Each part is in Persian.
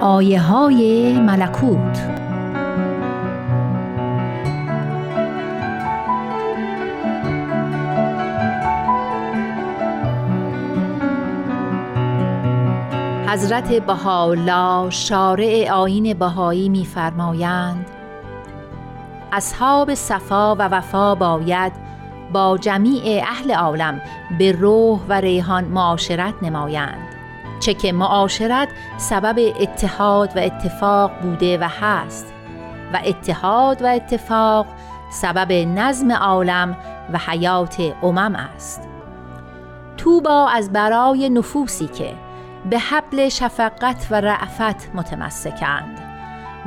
آیه های ملکوت. حضرت بهاءالله شارع آین بهایی میفرمایند اصحاب صفا و وفا باید با جمیع اهل عالم به روح و ریحان معاشرت نمایند. چه که معاشرت سبب اتحاد و اتفاق بوده و هست. و اتحاد و اتفاق سبب نظم عالم و حیات امم است. توبا از برای نفوسی که به حبل شفقت و رعفت متمسکند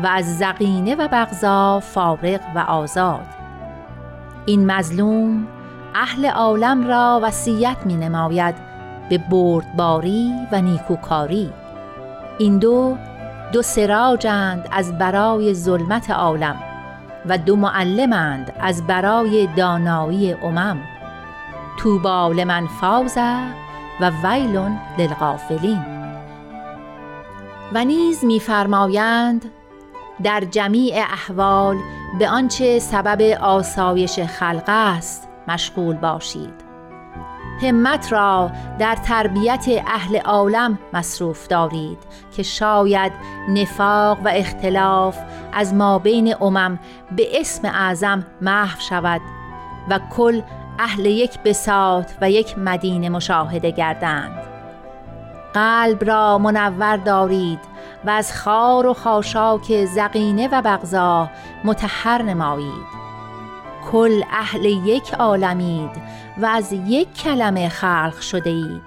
و از زقینه و بغضا فارغ و آزاد. این مظلوم اهل عالم را وصیت می نماید به بردباری و نیکوکاری. این دو دو سراجند از برای ظلمت عالم و دو معلمند از برای دانایی امم. توبا لمن فازه و ویل للغافلین. و نیز میفرمایند در جمیع احوال به آنچه سبب آسایش خلق است مشغول باشید. همت را در تربیت اهل عالم مصروف دارید که شاید نفاق و اختلاف از ما بین امم به اسم اعظم محو شود و کل اهل یک بساط و یک مدینه مشاهده گردند. قلب را منور دارید و از خار و خاشاک زقینه و بغضا متحر نمایید. کل اهل یک عالمید و از یک کلمه خلق شده اید.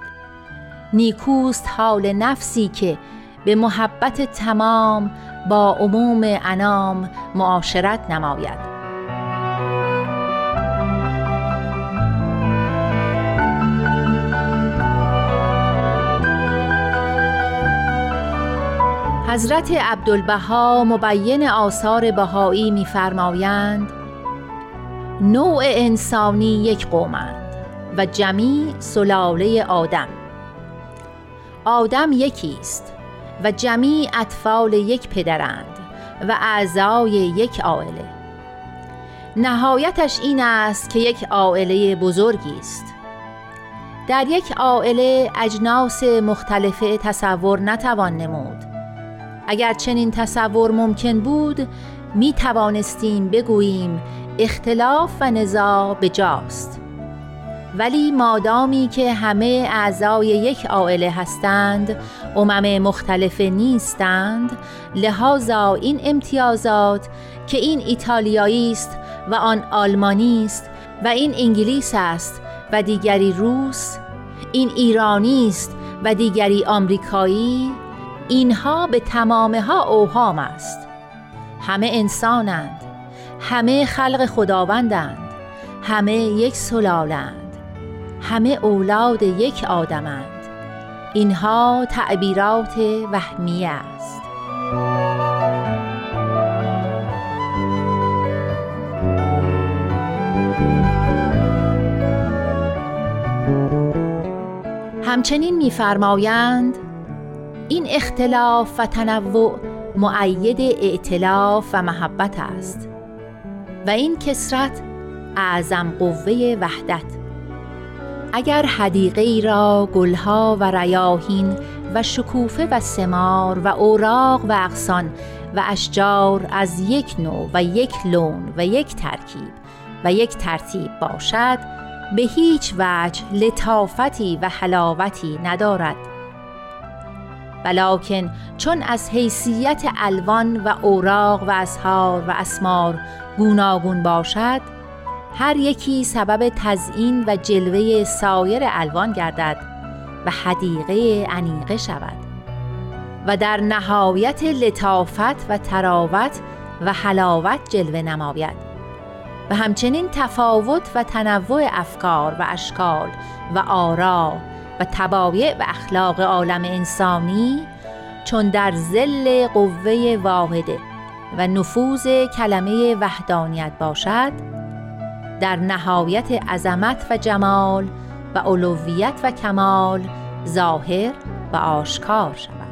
نیکوست حال نفسی که به محبت تمام با عموم انام معاشرت نماید. حضرت عبدالبها مبین آثار بهایی میفرمایند نوع انسانی یک قومند و جمیع سلاله آدم. آدم یکی است و جمیع اطفال یک پدرند و اعضای یک عائله. نهایتش این است که یک عائله بزرگی است در یک عائله اجناس مختلفه تصور نتوان نمود. اگر چنین تصور ممکن بود می توانستیم بگوییم اختلاف و نزاع به جاست ولی مادامی که همه اعضای یک عائله هستند امم مختلف نیستند لحاظا این امتیازات که این ایتالیایی است و آن آلمانی است و این انگلیس است و دیگری روس این ایرانی است و دیگری آمریکایی اینها به تمامه ها اوهام است. همه انسانند. همه خلق خداوندند همه یک سلالند همه اولاد یک آدمند. اینها تعبیرات وهمیه است. همچنین می‌فرمایند این اختلاف و تنوع معید ائتلاف و محبت است. و این کسرت اعظم قوه وحدت. اگر حدیقه ای را گلها و ریاهین و شکوفه و سمار و اوراق و اغصان و اشجار از یک نوع و یک لون و یک ترکیب و یک ترتیب باشد به هیچ وجه لطافتی و حلاوتی ندارد. ولیکن چون از حیثیت الوان و اوراق و اسهار و اسمار گوناگون باشد هر یکی سبب تزئین و جلوه سایر الوان گردد و حدیقه انیقه شود و در نهایت لطافت و تراوت و حلاوت جلوه نماید و همچنین تفاوت و تنوع افکار و اشکال و آرا و طبایع و اخلاق عالم انسانی چون در زل قوه واحده و نفوذ کلمه وحدانیت باشد در نهایت عظمت و جمال و علویت و کمال ظاهر و آشکار شود.